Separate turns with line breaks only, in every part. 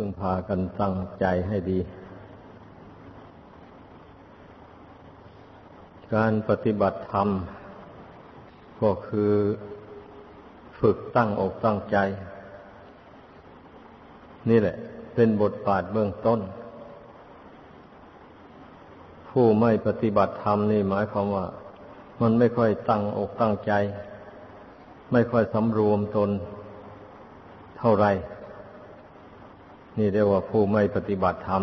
พึ่งพากันตั้งใจให้ดี การปฏิบัติธรรม ก็คือฝึกตั้งอกตั้งใจ นี่แหละ เป็นบทบาทเบื้องต้น ผู้ไม่ปฏิบัติธรรมนี่หมายความว่า มันไม่ค่อยตั้งอกตั้งใจ ไม่ค่อยสำรวมตนเท่าไร นี่เรียกว่าผู้ไม่ปฏิบัติธรรม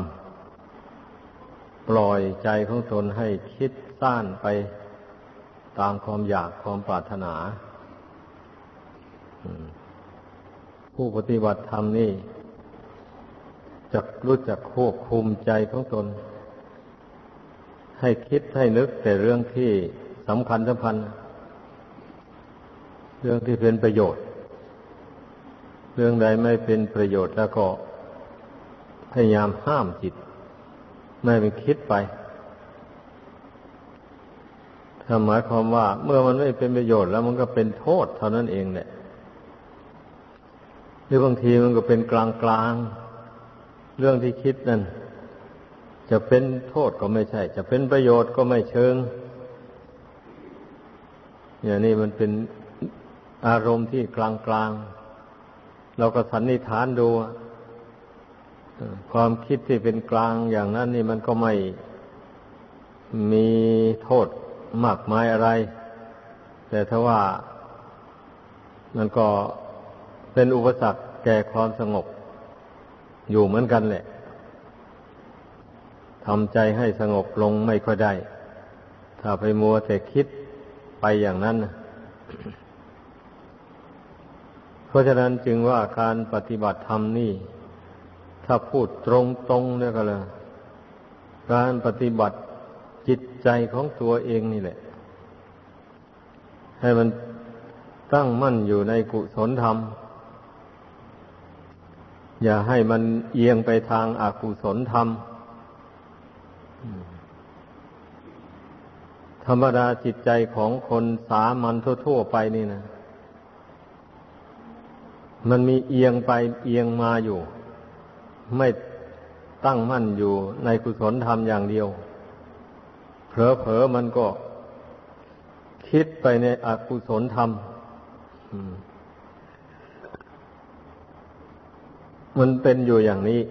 ปล่อยใจของตนให้คิดส้านไปตามความอยากความปรารถนา ผู้ปฏิบัติธรรมนี่จะรู้จักควบคุมใจของตน ให้คิดให้นึกแต่เรื่องที่สำคัญสำคัญ เรื่องที่เป็นประโยชน์ เรื่องใดไม่เป็นประโยชน์แล้วก็ พยายามห้ามจิต ไม่ไปคิดไป ถ้าหมายความว่า เมื่อมันไม่เป็นประโยชน์แล้วมันก็เป็นโทษเท่านั้นเองแหละหรือบางทีมันก็เป็นกลางกลางเรื่องที่คิดนั่น จะเป็นโทษก็ไม่ใช่ จะเป็นประโยชน์ก็ไม่เชิง อย่างนี้มันเป็นอารมณ์ที่กลางกลางเราก็สันนิษฐานดู ความคิดที่เป็นกลางอย่างนั้นนี่มันก็ไม่มีโทษมากมายอะไร แต่ถ้าว่ามันก็เป็นอุปสรรคแก่ความสงบ อยู่เหมือนกันแหละทำใจให้สงบลงไม่ค่อยได้ ถ้าไปมัวแต่คิดไปอย่างนั้น เพราะฉะนั้นจึงว่าการปฏิบัติธรรมนี่ ถ้าพูดตรงๆเนี่ยก็เลยการปฏิบัติจิตใจของตัวเองนี่แหละ ให้มันตั้งมั่นอยู่ในกุศลธรรม อย่าให้มันเอียงไปทางอากุศลธรรม ธรรมดาจิตใจของคนสามัญทั่วๆไปนี่นะ มันมีเอียงไปเอียงมาอยู่ ไม่ตั้งมั่นอยู่ในกุศลธรรมอย่างเดียว เผลอๆมันก็คิดไปในอกุศลธรรมมันเป็นอยู่อย่างนี้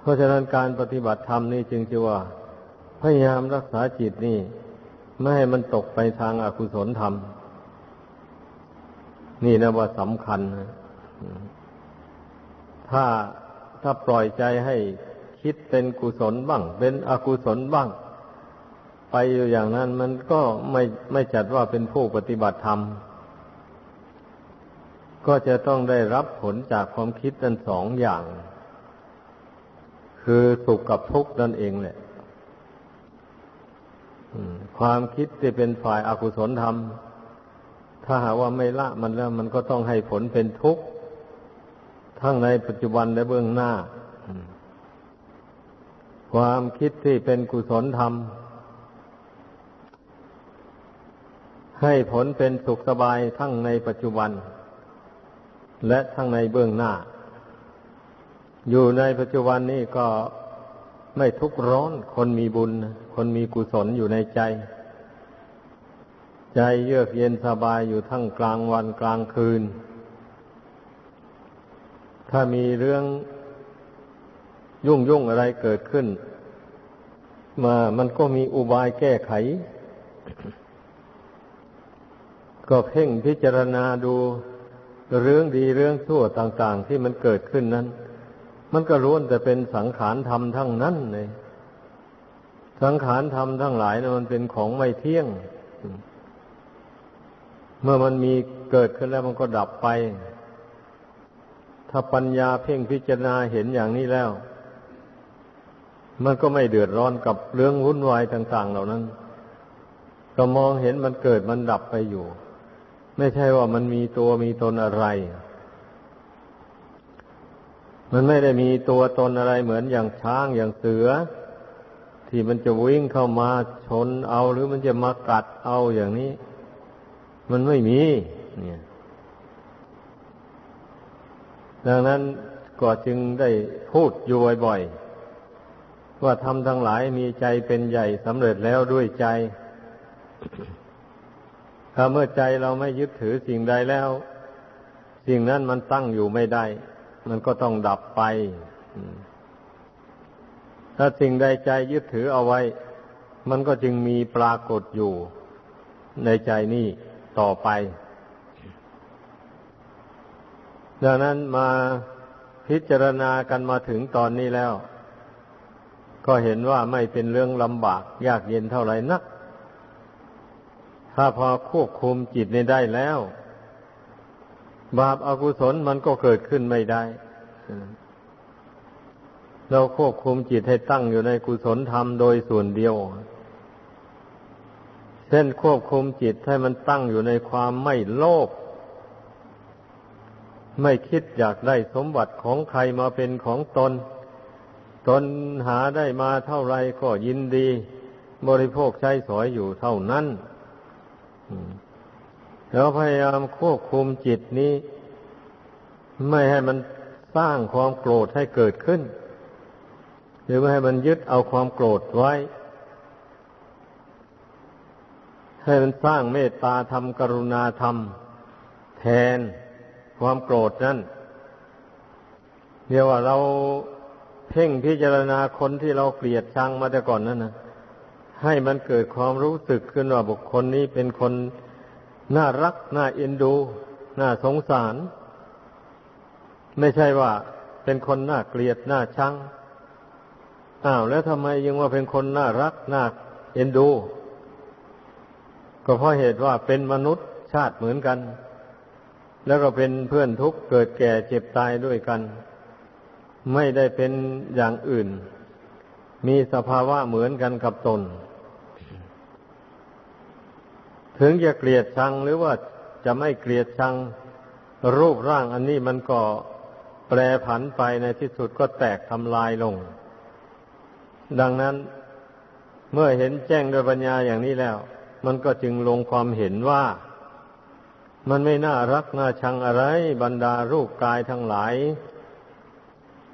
เพราะฉะนั้นการปฏิบัติธรรมนี่จึงจะว่า พยายามรักษาจิตนี่ ไม่ให้มันตกไปทางอากุศลธรรม นี่นะว่าสำคัญนะ ถ้าถ้าปล่อยใจให้คิดเป็นกุศลบ้าง เป็นอกุศลบ้าง ไปอยู่อย่างนั้นมันก็ไม่ไม่จัดว่าเป็นผู้ปฏิบัติธรรม ก็จะต้องได้รับผลจากความคิดทั้งสองอย่าง คือสุขกับทุกข์นั่นเองแหละความคิดที่เป็นฝ่ายอากุศลธรรม ถ้าหาว่าไม่ละมันแล้ว มันก็ต้องให้ผลเป็นทุกข์ ทั้งในปัจจุบันและเบื้องหน้า ความคิดที่เป็นกุศลธรรม ให้ผลเป็นสุขสบายทั้งในปัจจุบัน และทั้งในเบื้องหน้า อยู่ในปัจจุบันนี้ก็ไม่ทุกข์ร้อนคนมีบุญ คนมีกุศลอยู่ในใจ ใจเยือกเย็นสบายอยู่ทั้งกลางวันกลางคืน ถ้ามีเรื่องยุ่งยุ่งอะไรเกิดขึ้น มามันก็มีอุบายแก้ไข ก็เพ่งพิจารณาดูเรื่องดีเรื่องชั่วต่าง ๆ ที่มันเกิดขึ้นนั้น มันก็ล้วนแต่เป็นสังขารธรรมทั้งนั้นเลยสังขารธรรมทั้งหลายนะมันเป็นของไม่เที่ยง เมื่อมันมีเกิดขึ้นแล้วมันก็ดับไป ถ้าปัญญาเพ่งพิจารณาเห็นอย่างนี้แล้ว มันก็ไม่เดือดร้อนกับเรื่องวุ่นวายต่าง ๆ เหล่านั้น ก็มองเห็นมันเกิดมันดับไปอยู่ ไม่ใช่ว่ามันมีตัวมีตนอะไร มันไม่ได้มีตัวตนอะไรเหมือนอย่างช้างอย่างเสือ ที่มันจะวิ่งเข้ามาชนเอาหรือมันจะมากัดเอาอย่างนี้ มันไม่มี เนี่ย ดังนั้นก็จึงได้พูดอยู่บ่อยๆว่าทำทั้งหลายมีใจเป็นใหญ่สำเร็จแล้วด้วยใจ ถ้าเมื่อใจเราไม่ยึดถือสิ่งใดแล้ว สิ่งนั้นมันตั้งอยู่ไม่ได้ มันก็ต้องดับไป ถ้าสิ่งใดใจยึดถือเอาไว้ มันก็จึงมีปรากฏอยู่ในใจนี่ต่อไป ดังนั้นมาพิจารณากันมาถึงตอนนี้แล้ว ก็เห็นว่าไม่เป็นเรื่องลำบาก ยากเย็นเท่าไหร่นัก ถ้าพอควบคุมจิตในได้แล้ว บาปอากุศลมันก็เกิดขึ้นไม่ได้ เราควบคุมจิตให้ตั้งอยู่ในกุศลธรรมโดยส่วนเดียวเช่นควบคุมจิตให้มันตั้งอยู่ในความไม่โลภ ไม่คิดอยากได้สมบัติของใครมาเป็นของตน ตนหาได้มาเท่าไรก็ยินดี บริโภคใช้สอยอยู่เท่านั้นแล้วพยายามควบคุมจิตนี้ ไม่ให้มันสร้างความโกรธให้เกิดขึ้น หรือไม่ให้มันยึดเอาความโกรธไว้ ให้มันสร้างเมตตาธรรมกรุณาธรรม แทน ความโกรธนั่นเรียกว่าเราเพ่งพิจารณาคนที่เราเกลียดชังมาแต่ก่อนนั่นนะให้มันเกิดความรู้สึกขึ้นว่าบุคคลนี้เป็นคนน่ารัก น่าเอ็นดู น่าสงสาร ไม่ใช่ว่าเป็นคนน่าเกลียด น่าชังอ้าวแล้วทำไมยังว่าเป็นคนน่ารัก น่าเอ็นดู ก็เพราะเหตุว่าเป็นมนุษย์ชาติเหมือนกัน แล้วก็เป็นเพื่อนทุกข์เกิดแก่เจ็บตายด้วยกัน ไม่ได้เป็นอย่างอื่น มีสภาวะเหมือนกันกับตน ถึงจะเกลียดชังหรือว่าจะไม่เกลียดชังรูปร่างอันนี้มันก็แปรผันไปในที่สุดก็แตกทำลายลง ดังนั้นเมื่อเห็นแจ้งโดยปัญญาอย่างนี้แล้ว มันก็จึงลงความเห็นว่า มันไม่น่ารักน่าชังอะไร บรรดารูปกายทั้งหลาย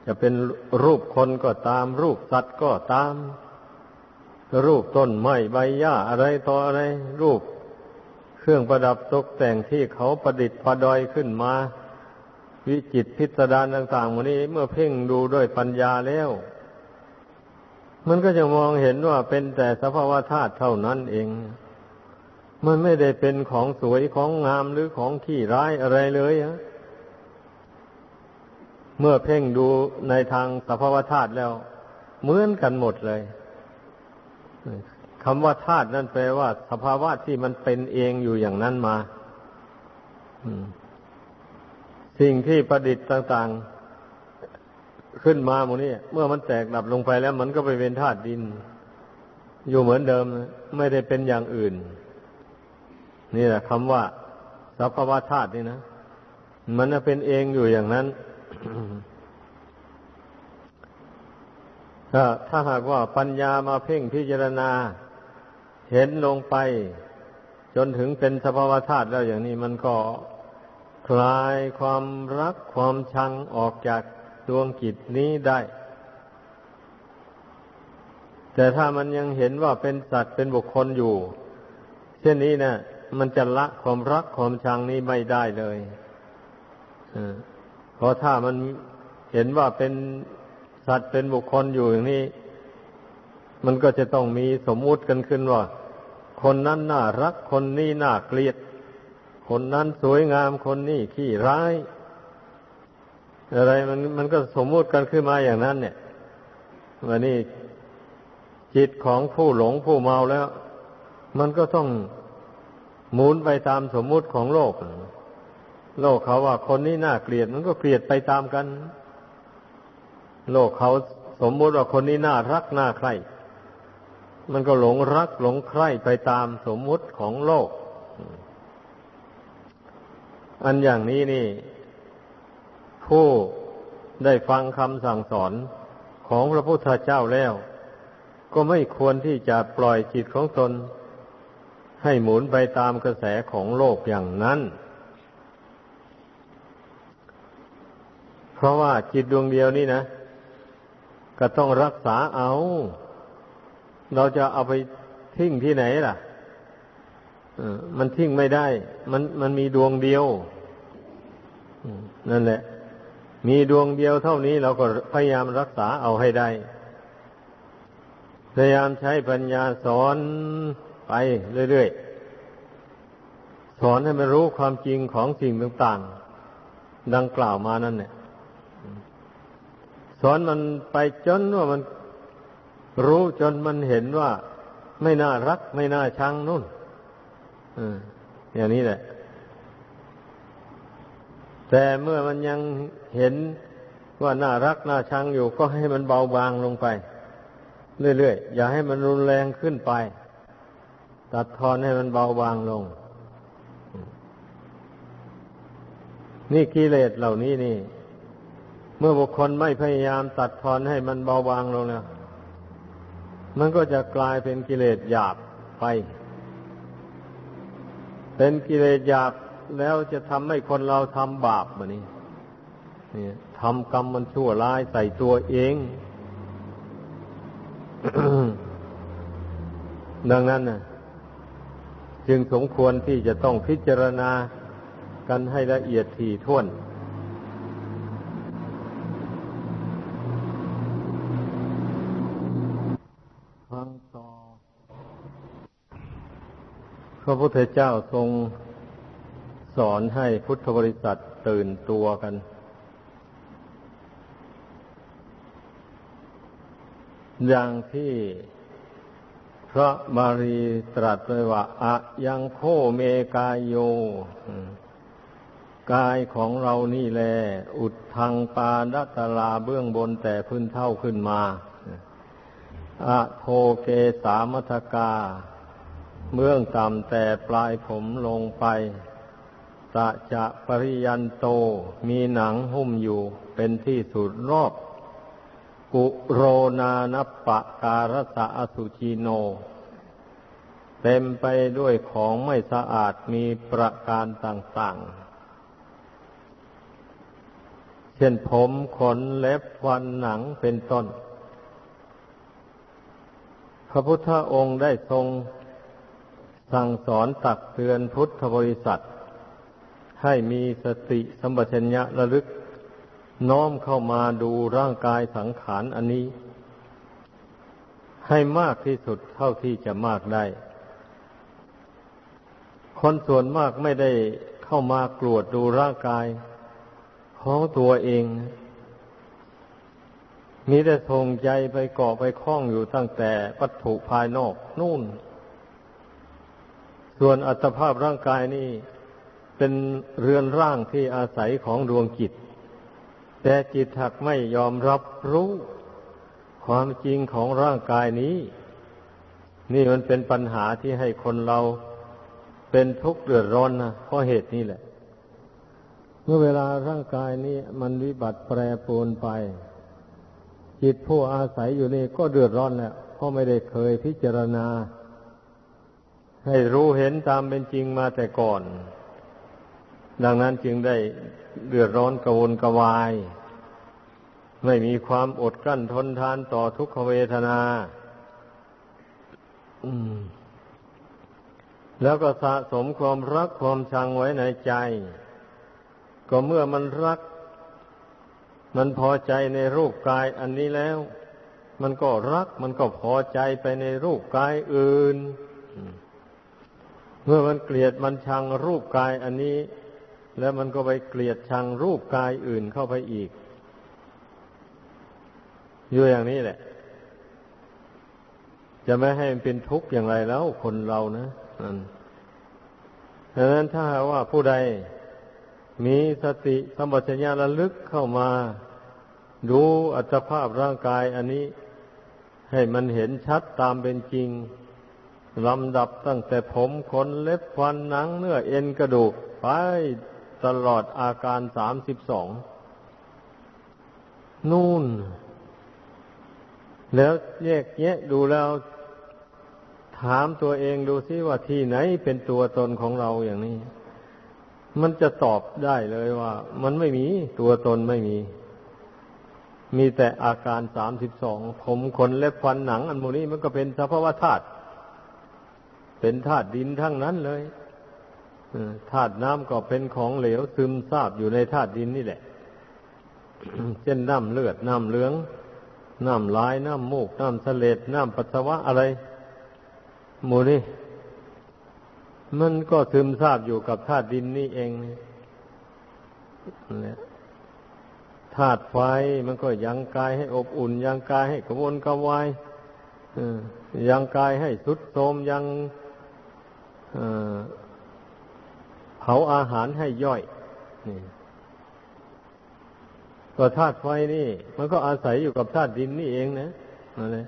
จะเป็นรูปคนก็ตาม รูปสัตว์ก็ตาม รูปต้นไม้ใบหญ้าอะไรต่ออะไร รูป เครื่องประดับตกแต่งที่เขาประดิษฐ์ประดอยขึ้นมา วิจิตพิสดารต่างๆวันนี้เมื่อเพ่งดูด้วยปัญญาแล้ว มันก็จะมองเห็นว่าเป็นแต่สภาวะธาตุเท่านั้นเอง มันไม่ได้เป็นของสวยของงามหรือของขี้ร้ายอะไรเลยฮะเมื่อเพ่งดูในทางสภาวธาตุแล้ว เหมือนกันหมดเลยคำว่าธาตุนั่นแปลว่า สภาวะที่มันเป็นเองอยู่อย่างนั้นมาสิ่งที่ประดิษฐ์ต่างๆ ขึ้นมาหมดนี้เมื่อมันแตกดับลงไปแล้ว มันก็ไปเป็นธาตุดิน อยู่เหมือนเดิม ไม่ได้เป็นอย่างอื่น นี่แหละคำว่าสภาวะธาตุนี่นะ มันเป็นเองอยู่อย่างนั้นถ้าหากว่าปัญญามาเพ่งพิจารณา เห็นลงไป จนถึงเป็นสภาวะธาตุแล้วอย่างนี้ มันก็คลายความรักความชังออกจากดวงกิจนี้ได้ แต่ถ้ามันยังเห็นว่าเป็นสัตว์เป็นบุคคลอยู่ เช่นนี้นะ มันจะละความรักความชังนี้ไม่ได้เลยเพราะถ้ามันเห็นว่าเป็นสัตว์เป็นบุคคลอยู่อย่างนี้ มันก็จะต้องมีสมมุติกันขึ้นว่า คนนั้นน่ารักคนนี้น่าเกลียด คนนั้นสวยงามคนนี้ขี้ร้าย อะไรมันมันก็สมมุติกันขึ้นมาอย่างนั้น เนี่ยวันนี้จิตของผู้หลงผู้เมาแล้ว มันก็ต้อง หมุนไปตามสมมุติของโลก โลกเขาว่าคนนี้น่าเกลียดมันก็เกลียดไปตามกัน โลกเขาสมมุติว่าคนนี้น่ารักน่าใคร่มันก็หลงรักหลงใคร่ไปตามสมมุติของโลก อันอย่างนี้นี่ ผู้ได้ฟังคำสั่งสอนของพระพุทธเจ้าแล้ว ก็ไม่ควรที่จะปล่อยจิตของตน ให้หมุนไปตามกระแสของโลกอย่างนั้น เพราะว่าจิตดวงเดียวนี่นะ ก็ต้องรักษาเอา เราจะเอาไปทิ้งที่ไหนล่ะมันทิ้งไม่ได้ มันมันมีดวงเดียวนั่นแหละ มีดวงเดียวเท่านี้เราก็พยายามรักษาเอาให้ได้ พยายามใช้ปัญญาสอน ไปเรื่อยๆ สอนให้มันรู้ความจริงของสิ่งต่างๆ ดังกล่าวมานั่นเนี่ย สอนมันไปจนว่ามันรู้จนมันเห็นว่าไม่น่ารักไม่น่าชังนู่นอย่างนี้แหละ แต่เมื่อมันยังเห็นว่าน่ารักน่าชังอยู่ก็ให้มันเบาบางลงไป เรื่อยๆ อย่าให้มันรุนแรงขึ้นไป ตัดทอนให้มันเบาบางลง นี่กิเลสเหล่านี้นี่ เมื่อบุคคลไม่พยายามตัดทอนให้มันเบาบางลงแล้วมันก็จะกลายเป็นกิเลสหยาบไป เป็นกิเลสหยาบแล้วจะทำให้คนเราทำบาปมานี่นี่ทำกรรมมันชั่วร้ายใส่ตัวเอง ดังนั้นนะ จึงสมควรที่จะต้องพิจารณากันให้ละเอียดถี่ถ้วนพระพุทธเจ้าทรงสอนให้พุทธบริษัทตื่นตัวกัน อย่างที่ ระบาลีตรัสไว้ว่าอะยังโคเมกายโย กายของเรานี่แล อุดทางปาดัตลาเบื้องบนแต่พื้นเท่าขึ้นมาอะโทเกสามัทกา เบื้องต่ำแต่ปลายผมลงไปตะจะปริยันโตมีหนังหุ้มอยู่เป็นที่สุดรอบ กุโรนานปะการสะอสุจิโน เต็มไปด้วยของไม่สะอาดมีประการต่าง ๆ เช่นผมขนเล็บฟันหนังเป็นต้น พระพุทธองค์ได้ทรงสั่งสอนตักเตือนพุทธบริษัท ให้มีสติสัมปชัญญะระลึก น้อมเข้ามาดูร่างกายสังขารอันนี้ ให้มากที่สุดเท่าที่จะมากได้ คนส่วนมากไม่ได้เข้ามากรวดดูร่างกายของตัวเองมีแต่ทงใจไปเกาะไปคล้องอยู่ตั้งแต่วัตถุภายนอกนู่น ส่วนอัตภาพร่างกายนี่เป็นเรือนร่างที่อาศัยของดวงจิต แต่จิตหักไม่ยอมรับรู้ความจริงของร่างกายนี้ นี่มันเป็นปัญหาที่ให้คนเราเป็นทุกข์เดือดร้อนนะเพราะเหตุนี้แหละ เมื่อเวลาร่างกายนี้มันวิบัติแปรปรวนไป จิตผู้อาศัยอยู่นี่ก็เดือดร้อนแหละเพราะไม่ได้เคยพิจารณา ให้รู้เห็นตามเป็นจริงมาแต่ก่อน ดังนั้นจึงได้เดือดร้อนกระวนกระวาย ไม่มีความอดกลั้นทนทานต่อทุกขเวทนาแล้วก็สะสมความรักความชังไว้ในใจ ก็เมื่อมันรัก มันพอใจในรูปกายอันนี้แล้ว มันก็รัก มันก็พอใจไปในรูปกายอื่น เมื่อมันเกลียดมันชังรูปกายอันนี้ แล้วมันก็ไปเกลียดชังรูปกายอื่นเข้าไปอีก อยู่อย่างนี้แหละ จะไม่ให้มันเป็นทุกข์อย่างไรแล้วคนเรานะนั่นดังนั้นถ้าว่าผู้ใดมีสติสัมปชัญญะระลึกเข้ามา ดูอัตภาพร่างกายอันนี้ ให้มันเห็นชัดตามเป็นจริงลำดับตั้งแต่ผมขนเล็บฟันหนังเนื้อเอ็นกระดูกไป ตลอดอาการสามสิบสองนู่น แล้วแยกแยะดูแล้ว ถามตัวเองดูซิว่าที่ไหนเป็นตัวตนของเราอย่างนี้ มันจะตอบได้เลยว่า มันไม่มีตัวตนไม่มี มีแต่อาการสามสิบสองผมขนเล็บฟันหนัง อันโมนี้มันก็เป็นสภาวะธาตุเป็นธาตุดินทั้งนั้นเลย ธาตุน้ำก็เป็นของเหลวซึมซาบอยู่ในธาตุดินนี่แหละ เช่นน้ำเลือดน้ำเหลือง น้ำลายน้ำมูกน้ำเสลดน้ำปัสสาวะอะไรหมูนี่มันก็ซึมซาบอยู่กับธาตุดินนี่เองนี่ธาตุไฟมันก็ยังกายให้อบอุ่น ยังกายให้กระวนกระวายยังกายให้สุดโทมยังาอาหารให้ย่อยนี่ก็ธาตุไฟนี่ มันก็อาศัยอยู่กับธาตุดินนี่เองนะอะไร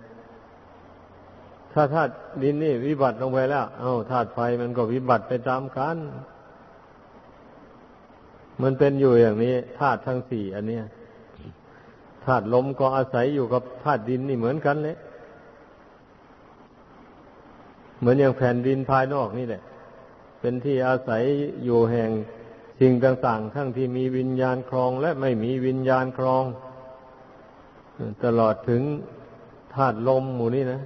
ถ้าธาตุดินนี่วิบัติลงไปแล้ว เอา้าธาตุไฟมันก็วิบัติไปตามกันมันเป็นอยู่อย่างนี้ธาตุทั้งสี่อันเนี้ยธาตุลมก็อาศัยอยู่กับธาตุดินนี่เหมือนกันเลยเหมือนอย่างแผ่นดินภายนอกนี่แหละ เป็นที่อาศัยอยู่แห่งสิ่งต่างๆ ทั้งที่มีวิญญาณครองและไม่มีวิญญาณครอง ตลอดถึงธาตุลมหมู่นี้นะ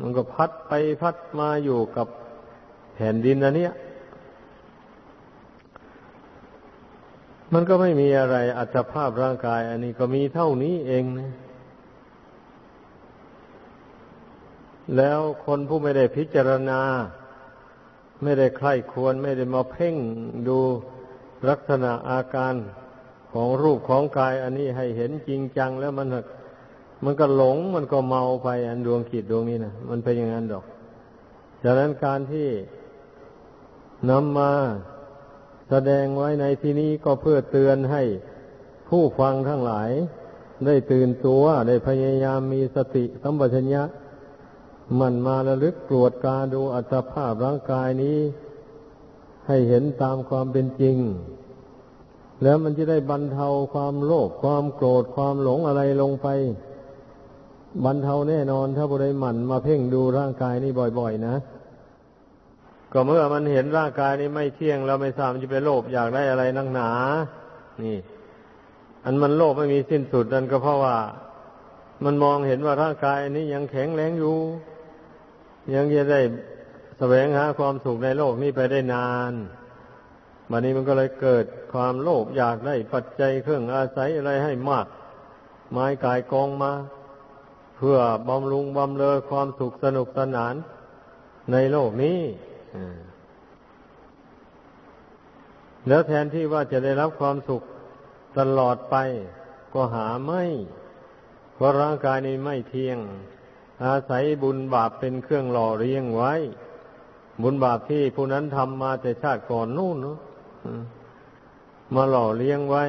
มันก็พัดไปพัดมาอยู่กับแผ่นดินอันเนี้ยมันก็ไม่มีอะไรอัตภาพร่างกาย อันนี้ก็มีเท่านี้เองนะแล้วคนผู้ไม่ได้พิจารณา ไม่ได้ใคร่ควรไม่ได้มาเพ่งดูลักษณะอาการของรูปของกาย อันนี้ให้เห็นจริงจังแล้วมันมันก็หลงมันก็เมาไปอันดวงขีดดวงนี้นะมันเป็นอย่างนั้นดอกดังนั้นการที่นำมาแสดงไว้ในที่นี้ก็เพื่อเตือนให้ผู้ฟังทั้งหลาย ได้ตื่นตัวได้พยายามมีสติสัมปชัญญะ มันมาระลึกตรวจกาดูอัตภาพร่างกายนี้ ให้เห็นตามความเป็นจริง แล้วมันจะได้บรรเทาความโลภความโกรธความหลงอะไรลงไป บรรเทาแน่นอนถ้าบุได้หมั่นมาเพ่งดูร่างกายนี้บ่อย ๆ นะ ก็เมื่อมันเห็นร่างกายนี้ไม่เที่ยงเราไม่ทราบมันจะไปโลภอยากได้อะไรนักหนา นี่ อันมันโลภไม่มีสิ้นสุดนั่นก็เพราะว่ามันมองเห็นว่าร่างกายนี้ยังแข็งแรงอยู่ ยังจะได้แสวงหาความสุขในโลกนี้ไปได้นานบัดนี้มันก็เลยเกิดความโลภอยากได้ปัจจัยเครื่องอาศัยอะไรให้มาก ไม้กายกองมา เพื่อบำรุงบำเรอความสุขสนุกสนานในโลกนี้แล้วแทนที่ว่าจะได้รับความสุขตลอดไป ก็หาไม่ เพราะร่างกายนี้ไม่เที่ยง อาศัยบุญบาปเป็นเครื่องหล่อเลี้ยงไว้ บุญบาปที่ผู้นั้นทำมาแต่ชาติก่อนนู่นเนาะมาหล่อเลี้ยงไว้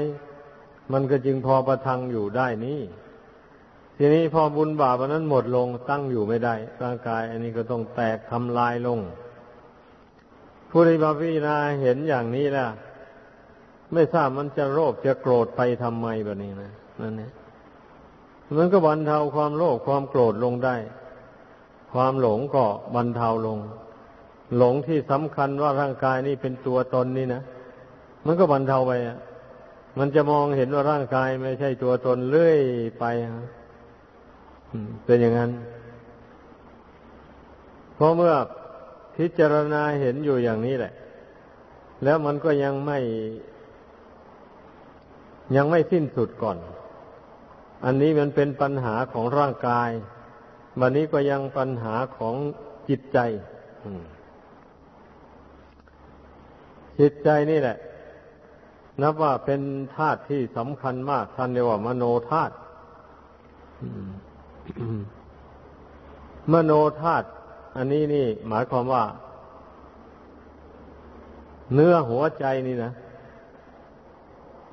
มันก็จึงพอประทังอยู่ได้นี่ ทีนี้พอบุญบาปนั้นหมดลงตั้งอยู่ไม่ได้ ร่างกาย อันนี้ก็ต้องแตกทำลายลง ผู้ใดมาพิจารณาเห็นอย่างนี้แล้วไม่ทราบมันจะโลภจะโกรธไปทำไมแบบนี้นะนั่นเนี่ย มันก็บรรเทาความโลภความโกรธลงได้ ความหลงก็บรรเทาลง หลงที่สำคัญว่าร่างกายนี้เป็นตัวตนนี่นะมันก็บรรเทาไปอะมันจะมองเห็นว่าร่างกายไม่ใช่ตัวตนเลื่อยไปเป็นอย่างนั้นเพราะเมื่อพิจารณาเห็นอยู่อย่างนี้แหละ แล้วมันก็ยังไม่ ยังไม่สิ้นสุดก่อน อันนี้มันเป็นปัญหาของร่างกาย วันนี้ก็ยังปัญหาของจิตใจจิตใจนี่แหละ นับว่าเป็นธาตุที่สำคัญมาก ท่านเรียกว่ามโนธาตุมโนธาตุอันนี้นี่ หมายความว่า เนื้อหัวใจนี่นะ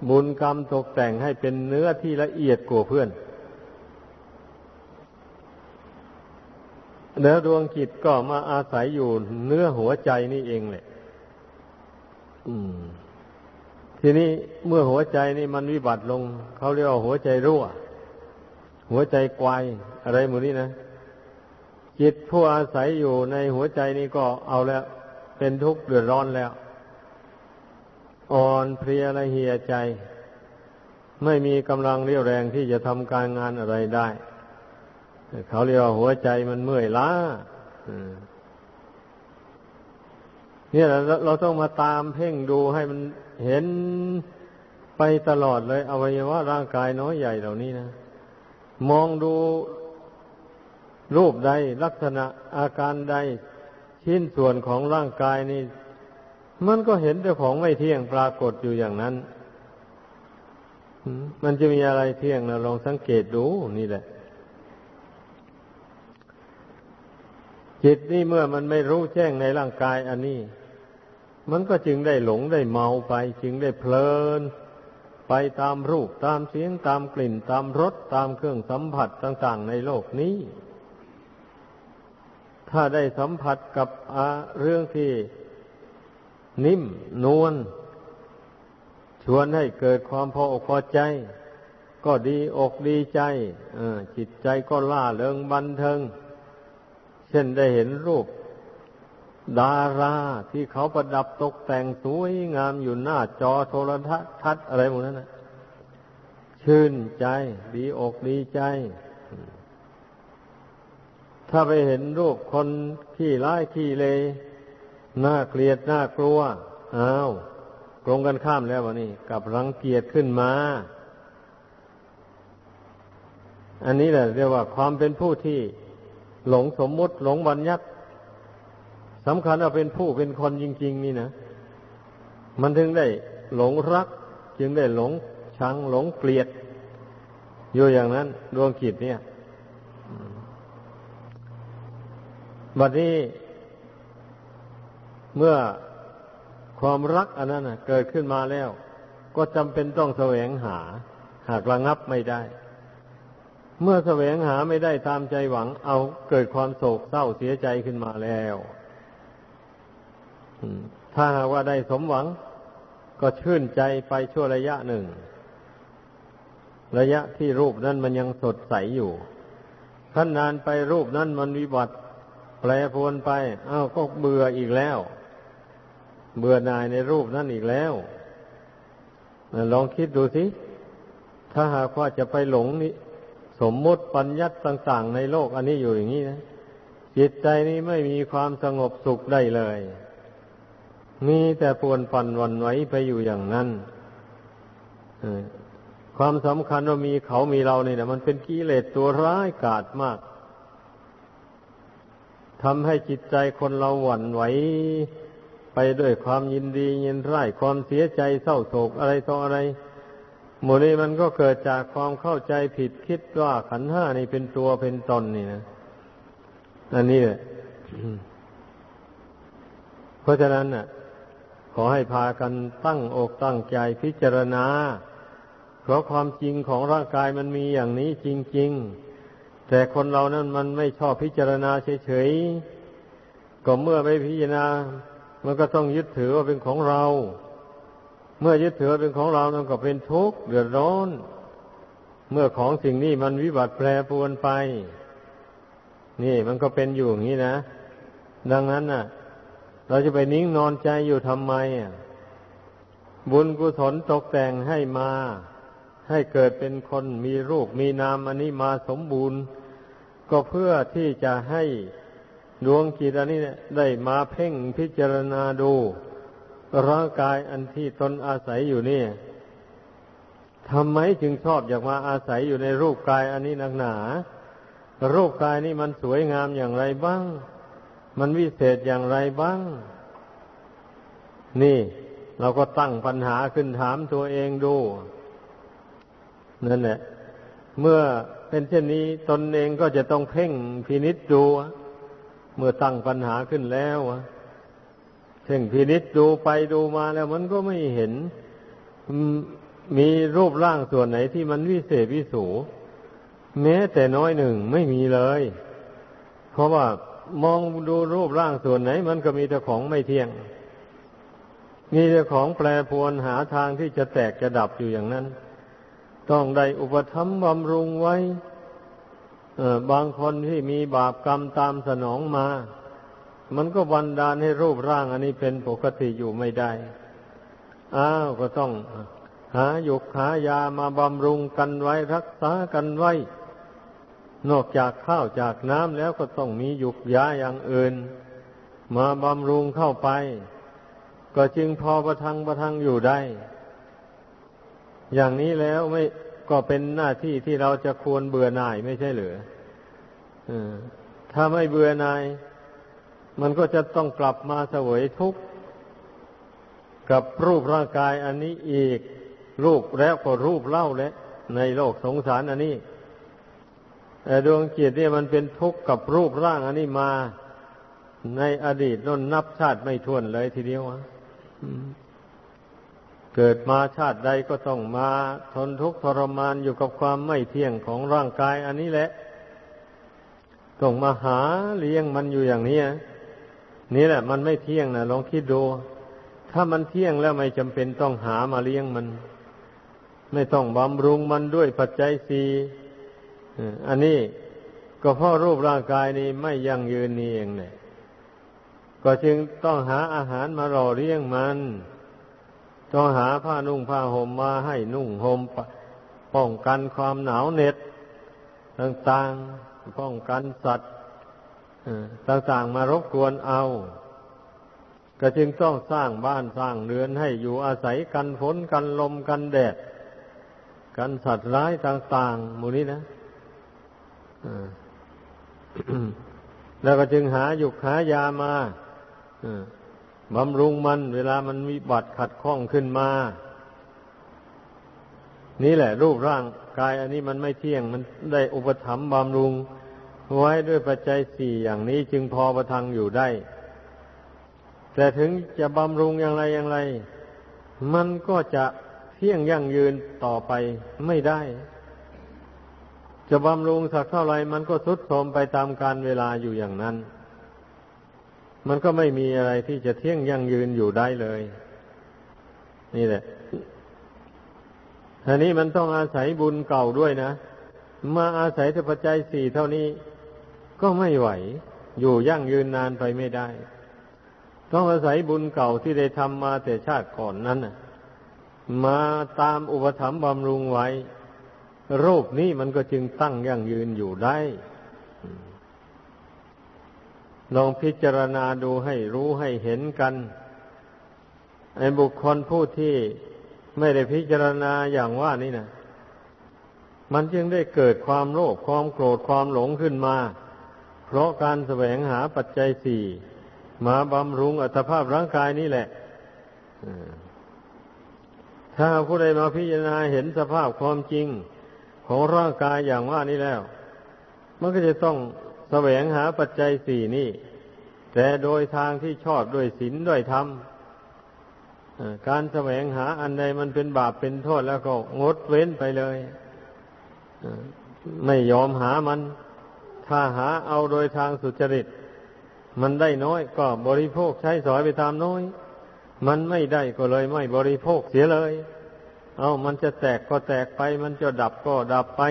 บุญกรรมตกแต่งให้เป็นเนื้อที่ละเอียดกว่าเพื่อนแล้วดวงจิตก็มาอาศัยอยู่เนื้อหัวใจนี่เองแหละทีนี้เมื่อหัวใจนี่มันวิบัติลง เขาเรียกว่าหัวใจรั่ว หัวใจควายอะไรหมดนี้นะ จิตผู้อาศัยอยู่ในหัวใจนี้ก็เอาแล้ว เป็นทุกข์เดือดร้อนแล้ว อ่อนเพลียละเหียใจ ไม่มีกำลังเรี่ยวแรงที่จะทำการงานอะไรได้ เขาเรียกว่าหัวใจมันเมื่อยล้าเนี่ยเราเราต้องมาตามเพ่งดูให้มันเห็นไปตลอดเลยอวัยวะร่างกายน้อยใหญ่เหล่านี้นะ มองดูรูปใดลักษณะอาการใดชิ้นส่วนของร่างกายนี่ มันก็เห็นแต่ของไม่เที่ยงปรากฏอยู่อย่างนั้น มันจะมีอะไรเที่ยงนะลองสังเกตดูนี่แหละ จิตนี่เมื่อมันไม่รู้แจ้งในร่างกายอันนี้ มันก็จึงได้หลงได้เมาไป จึงได้เพลิน ไปตามรูปตามเสียงตามกลิ่น ตามรสตามเครื่องสัมผัสต่างๆ ในโลกนี้ ถ้าได้สัมผัสกับเรื่องที่ นิ่มนวลชวนให้เกิดความพออกพอใจ ก็ดีอกดีใจจิตใจก็ล่าเริงบันเทิง เช่นได้เห็นรูป ดาราที่เขาประดับตกแต่งสวยงามอยู่หน้าจอโทรทัศน์อะไรหมดนั้นนะชื่นใจ ดีอกดีใจ ถ้าไปเห็นรูปคนขี้ร้ายขี้เล น่าเกลียดน่ากลัวอ้าวตรงกันข้ามแล้ววะนี่กับรังเกียจขึ้นมา อันนี้แหละเรียกว่าความเป็นผู้ที่หลงสมมุติหลงบัญญัติสำคัญว่าเป็นผู้เป็นคนจริง ๆ นี่นะ มันถึงได้หลงรัก จึงได้หลงชังหลงเกลียด อยู่อย่างนั้น ดวงกิจเนี่ย บัดนี้ เมื่อความรักอันนั้นเกิดขึ้นมาแล้ว ก็จำเป็นต้องแสวงหา หากระงับไม่ได้ เมื่อแสวงหาไม่ได้ตามใจหวัง เอาเกิดความโศกเศร้าเสียใจขึ้นมาแล้วถ้าหากว่าได้สมหวัง ก็ชื่นใจไปชั่วระยะหนึ่ง ระยะที่รูปนั้นมันยังสดใสอยู่ขั้นนานไปรูปนั้นมันวิบัติ แปรปรวนไป อ้าวก็เบื่ออีกแล้ว เบื่อหน่ายในรูปนั่นอีกแล้วลองคิดดูสิ ถ้าหากว่าจะไปหลงนี่สมมุติปัญญัติต่าง ๆ ในโลกอันนี้อยู่อย่างนี้นะจิตใจนี้ไม่มีความสงบสุขได้เลย มีแต่ปวนปั่นวันไหวไปอยู่อย่างนั้นความสำคัญว่ามีเขามีเราเนี่ยมันเป็นกิเลสตัวร้ายกาจมากทำให้จิตใจคนเราหวั่นไหว ไปด้วยความยินดียินร้ายความเสียใจเศร้าโศกอะไรต่ออะไรหมดนี้มันก็เกิดจากความเข้าใจผิดคิดว่าขันห้านี่เป็นตัวเป็นตนนี่นะอันนี้แหละเพราะฉะนั้นน่ะ ขอให้พากันตั้งอกตั้งใจพิจารณา เพราะความจริงของร่างกายมันมีอย่างนี้จริง ๆ แต่คนเรานั้นมันไม่ชอบพิจารณาเฉยๆก็เมื่อไม่พิจารณา มันก็ต้องยึดถือว่าเป็นของเรา เมื่อยึดถือว่าเป็นของเรามันก็เป็นทุกข์เดือดร้อน เมื่อของสิ่งนี้มันวิบัติแปรปรวนไป นี่มันก็เป็นอยู่อย่างนี้นะ ดังนั้นน่ะ เราจะไปนิ่งนอนใจอยู่ทำไมอะบุญกุศลตกแต่งให้มา ให้เกิดเป็นคนมีรูปมีนามอันนี้มาสมบูรณ์ ก็เพื่อที่จะให้ ดวงจิตอันนี้ได้มาเพ่งพิจารณาดู ร่างกายอันที่ตนอาศัยอยู่นี่ทำไมจึงชอบอยากมาอาศัยอยู่ในรูปกายอันนี้นักหนา รูปกายนี้มันสวยงามอย่างไรบ้าง มันวิเศษอย่างไรบ้าง นี่ เราก็ตั้งปัญหาขึ้นถามตัวเองดู นั่นแหละ เมื่อเป็นเช่นนี้ตนเองก็จะต้องเพ่งพินิษดู เมื่อตั้งปัญหาขึ้นแล้วเพ่งพินิษดูไปดูมาแล้วมันก็ไม่เห็น มีรูปร่างส่วนไหนที่มันวิเศษวิสูแม้แต่น้อยหนึ่งไม่มีเลย เพราะว่ามองดูรูปร่างส่วนไหน มันก็มีแต่ของไม่เที่ยง มีแต่ของแปรปรวนหาทางที่จะแตกจะดับอยู่อย่างนั้น ต้องได้อุปธรรมบำรุงไว้ บางคนที่มีบาปกรรมตามสนองมา มันก็บันดาลให้รูปร่างอันนี้เป็นปกติอยู่ไม่ได้ อ้าวก็ต้องหาหยุกหายามาบำรุงกันไว้รักษากันไว้ นอกจากข้าวจากน้ำแล้วก็ต้องมีหยุกยาอย่างอื่น มาบำรุงเข้าไป ก็จึงพอประทังประทังอยู่ได้ อย่างนี้แล้วไม่ ก็เป็นหน้าที่ที่เราจะควรเบื่อหน่ายไม่ใช่หรือถ้าไม่เบื่อหน่าย มันก็จะต้องกลับมาเสวยทุกข์กับรูปร่างกายอันนี้อีก รูปแล้วก็รูปเล่าและในโลกสงสารอันนี้แต่ดวงจิตเนี่ยมันเป็นทุกข์กับรูปร่างอันนี้มาในอดีตน้นนับชาติไม่ท้วนเลยทีเดียว เกิดมาชาติใดก็ต้องมาทนทุกข์ทรมานอยู่กับความไม่เที่ยงของร่างกาย อันนี้แหละ ต้องมาหาเลี้ยงมันอยู่อย่างนี้นี่แหละ มันไม่เที่ยงนะลองคิดดู ถ้ามันเที่ยงแล้วไม่จำเป็นต้องหามาเลี้ยงมัน ไม่ต้องบำรุงมันด้วยปัจจัยสี่อันนี้ก็เพราะรูปร่างกายนี้ไม่ยั่งยืนนี่เองเนี่ยก็จึงต้องหาอาหารมาหล่อเลี้ยงมัน ต้องหาผ้านุ่งผ้าห่มมาให้นุ่งห่มป้องกันความหนาวเหน็ดต่างๆป้องกันสัตว์ต่างๆมารบกวนเอา ก็จึงต้องสร้างบ้านสร้างเรือนให้อยู่อาศัยกันฝนกันลมกันแดด กันสัตว์ร้ายต่างๆหมู่นี้นะแล้วก็จึงหาหยุกหายามา บำรุงมันเวลามันมีบัดขัดข้องขึ้นมา นี่แหละ รูปร่างกายอันนี้มันไม่เที่ยง มันได้อุปถัมภ์บำรุง ไว้ด้วยปัจจัยสี่อย่างนี้จึงพอประทังอยู่ได้ แต่ถึงจะบำรุงอย่างไรอย่างไร มันก็จะเที่ยงยั่งยืนต่อไปไม่ได้ จะบำรุงสักเท่าไรมันก็ทุดโทรมไปตามการเวลาอยู่อย่างนั้น มันก็ไม่มีอะไรที่จะเที่ยงยั่งยืนอยู่ได้เลย นี่แหละทีนี้มันต้องอาศัยบุญเก่าด้วยนะ มาอาศัยแต่ปัจจัยสี่เท่านี้ ก็ไม่ไหว อยู่ยั่งยืนนานไปไม่ได้ ต้องอาศัยบุญเก่าที่ได้ทำมาแต่ชาติก่อนนั้นมาตามอุปถัมภ์บำรุงไว้ รูปนี้มันก็จึงตั้งยั่งยืนอยู่ได้ ลองพิจารณาดูให้รู้ให้เห็นกันไอ้บุคคลผู้ที่ไม่ได้พิจารณาอย่างว่านี่นะมันจึงได้เกิดความโลภความโกรธความหลงขึ้นมา เพราะการแสวงหาปัจจัยสี่มาบำรุงอัตภาพร่างกายนี่แหละถ้าผู้ใดมาพิจารณาเห็นสภาพความจริงของร่างกายอย่างว่านี้แล้ว มันก็จะต้อง แสวงหาปัจจัยสี่นี่ แต่โดยทางที่ชอบด้วยศีลด้วยธรรมการแสวงหาอันใดมันเป็นบาปเป็นโทษแล้วก็งดเว้นไปเลยไม่ยอมหามัน ถ้าหาเอาโดยทางสุจริต มันได้น้อยก็บริโภคใช้สอยไปตามน้อย มันไม่ได้ก็เลยไม่บริโภคเสียเลย เอามันจะแตกก็แตกไป มันจะดับก็ดับไป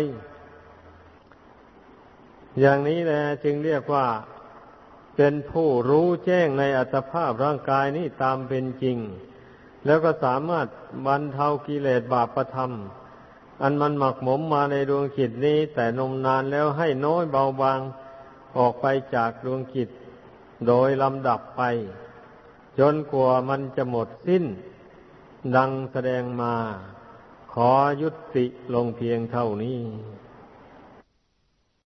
อย่างนี้แหละจึงเรียกว่าเป็นผู้รู้แจ้งในอัตภาพร่างกายนี้ตามเป็นจริง แล้วก็สามารถบรรเทากิเลสบาปประธรรม อันมันหมักหมมมาในดวงจิตนี้ แต่นมนานแล้วให้น้อยเบาบางออกไปจากดวงจิต โดยลำดับไป จนกว่ามันจะหมดสิ้น ดังแสดงมา ขอยุติลงเพียงเท่านี้